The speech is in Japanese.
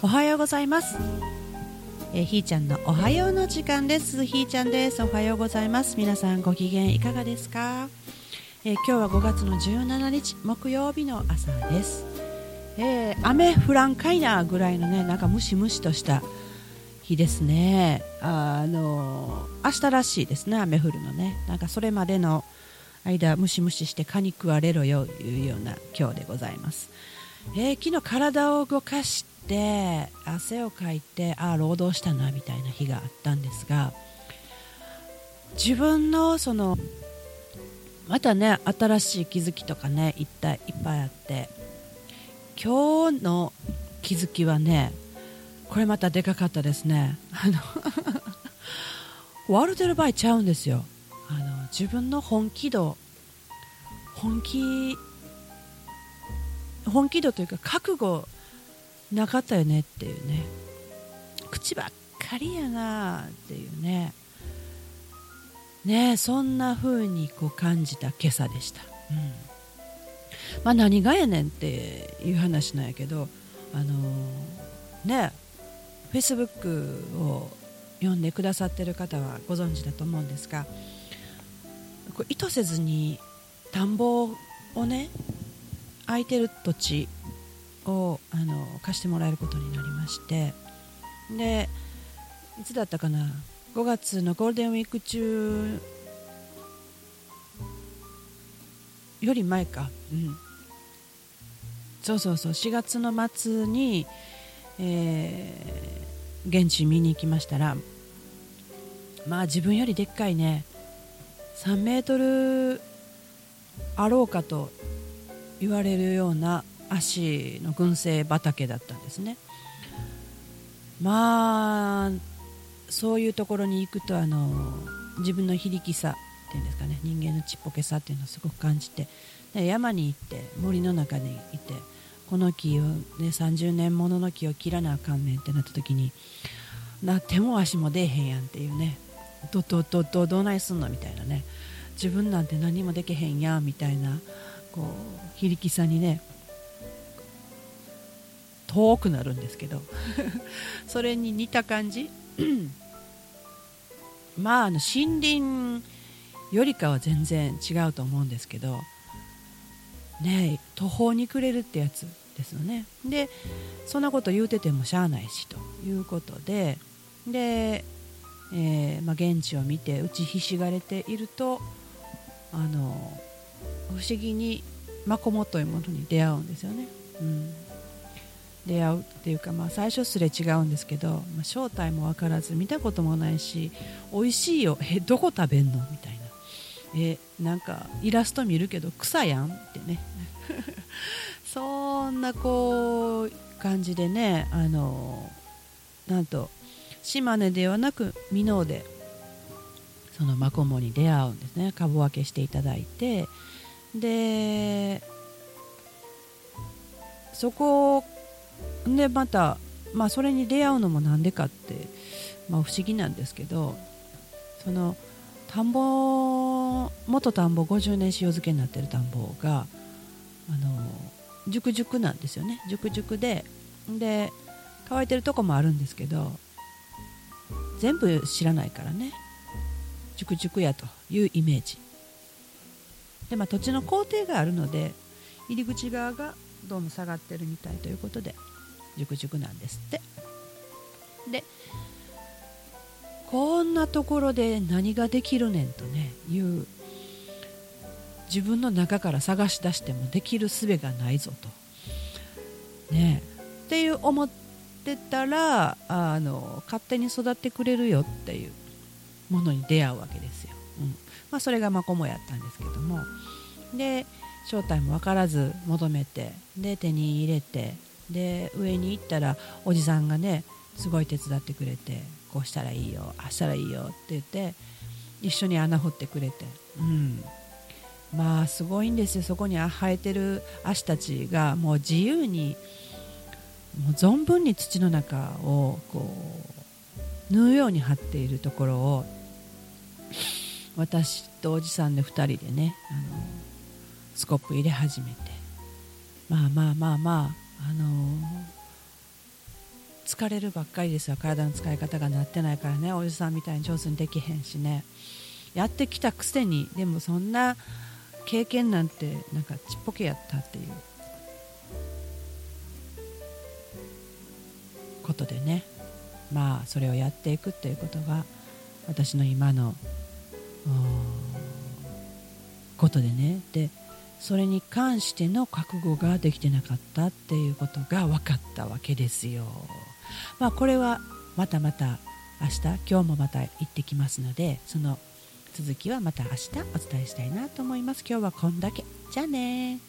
おはようございます。えー、ひーちゃんのおはようの時間です。ひーちゃんです。おはようございます。皆さんご機嫌いかがですか、えー、今日は5月の17日木曜日の朝です、えー、雨降らんかいなぐらいのねなんかムシムシとした日ですね。あの明日らしいですね雨降るのね。なんかそれまでの間ムシムシして蚊に食われろよというような今日でございます、えー、昨日体を動かして汗をかいてああ労働したなみたいな日があったんですが自分のそのまたね新しい気づきとかねいっぱいいっぱいあって今日の気づきはねこれまたでかかったですね。あのワールドルバイちゃうんですよ。あの自分の本気度本気本気度というか覚悟なかったよねっていうね。口ばっかりやなっていうね。ねそんな風にこう感じた今朝でした、うん。まあ、何がやねんっていう話なんやけどあのー、ねフェイスブックを読んでくださってる方はご存知だと思うんですがこ意図せずに田んぼをね空いてる土地をあの貸してもらえることになりましてでいつだったかな5月のゴールデンウィーク中より前か、うん、そうそうそう。4月の末に、えー、現地見に行きましたらまあ自分よりでっかいね3メートルあろうかと言われるような足の群生畑だったんですね。まあそういうところに行くとあの自分の非力さっていうんですかね人間のちっぽけさっていうのをすごく感じてで山に行って森の中にいてこの木を、ね、30年ものの木を切らなあかんねんってなった時にな手も足も出えへんやんっていうねどどどどどないすんのみたいなね自分なんて何もできへんやんみたいなこう非力さにね遠くなるんですけど それに似た感じ。まああの森林よりかは全然違うと思うんですけどね途方に暮れるってやつですよね。でそんなこと言うててもしゃあないしということでで、えー、まあ、現地を見て打ちひしがれているとあの不思議にマコモというものに出会うんですよね。うん出会うっていうか、まあ、最初すれ違うんですけど、まあ、正体も分からず見たこともないし美味しいよ。えどこ食べんの？みたいな。えなんかイラスト見るけど草やんってね。そんなこう感じでねあのなんと島根ではなく箕面でそのマコモに出会うんですね。株分けしていただいて。でそこでまた、まあ、それに出会うのもなんでかって、まあ、不思議なんですけどその田んぼ元田んぼ50年塩漬けになってる田んぼがあの熟々なんですよね。熟々でで乾いてるとこもあるんですけど全部知らないからね。熟々やというイメージ。で、まあ、土地の工程があるので入り口側がどうも下がってるみたいということで熟々なんですって。でこんなところで何ができるねんとねいう自分の中から探し出してもできる術がないぞと。ねっていう思ってたらあの勝手に育ってくれるよっていうものに出会うわけですよ、うん。まあ、それがマコモやったんですけども。で正体も分からず求めてで手に入れてで上に行ったらおじさんがねすごい手伝ってくれてこうしたらいいよあしたらいいよって言って一緒に穴掘ってくれて、うん、まあすごいんですよ。そこに生えてる足たちがもう自由にもう存分に土の中をこう縫うように張っているところを私とおじさんで2人でねあのスコップ入れ始めて。まあまあまあまああの疲れるばっかりですよ体の使い方がなってないからね。おじさんみたいに上手にできへんしね。やってきたくせに。でもそんな経験なんてなんかちっぽけやったっていう。ことでね。まあそれをやっていくっていうことが私の今のことでね。でそれに関しての覚悟ができてなかったっていうことが分かったわけですよ。まあ、これはまたまた明日今日もまた行ってきますのでその続きはまた明日お伝えしたいなと思います。今日はこんだけ。じゃあね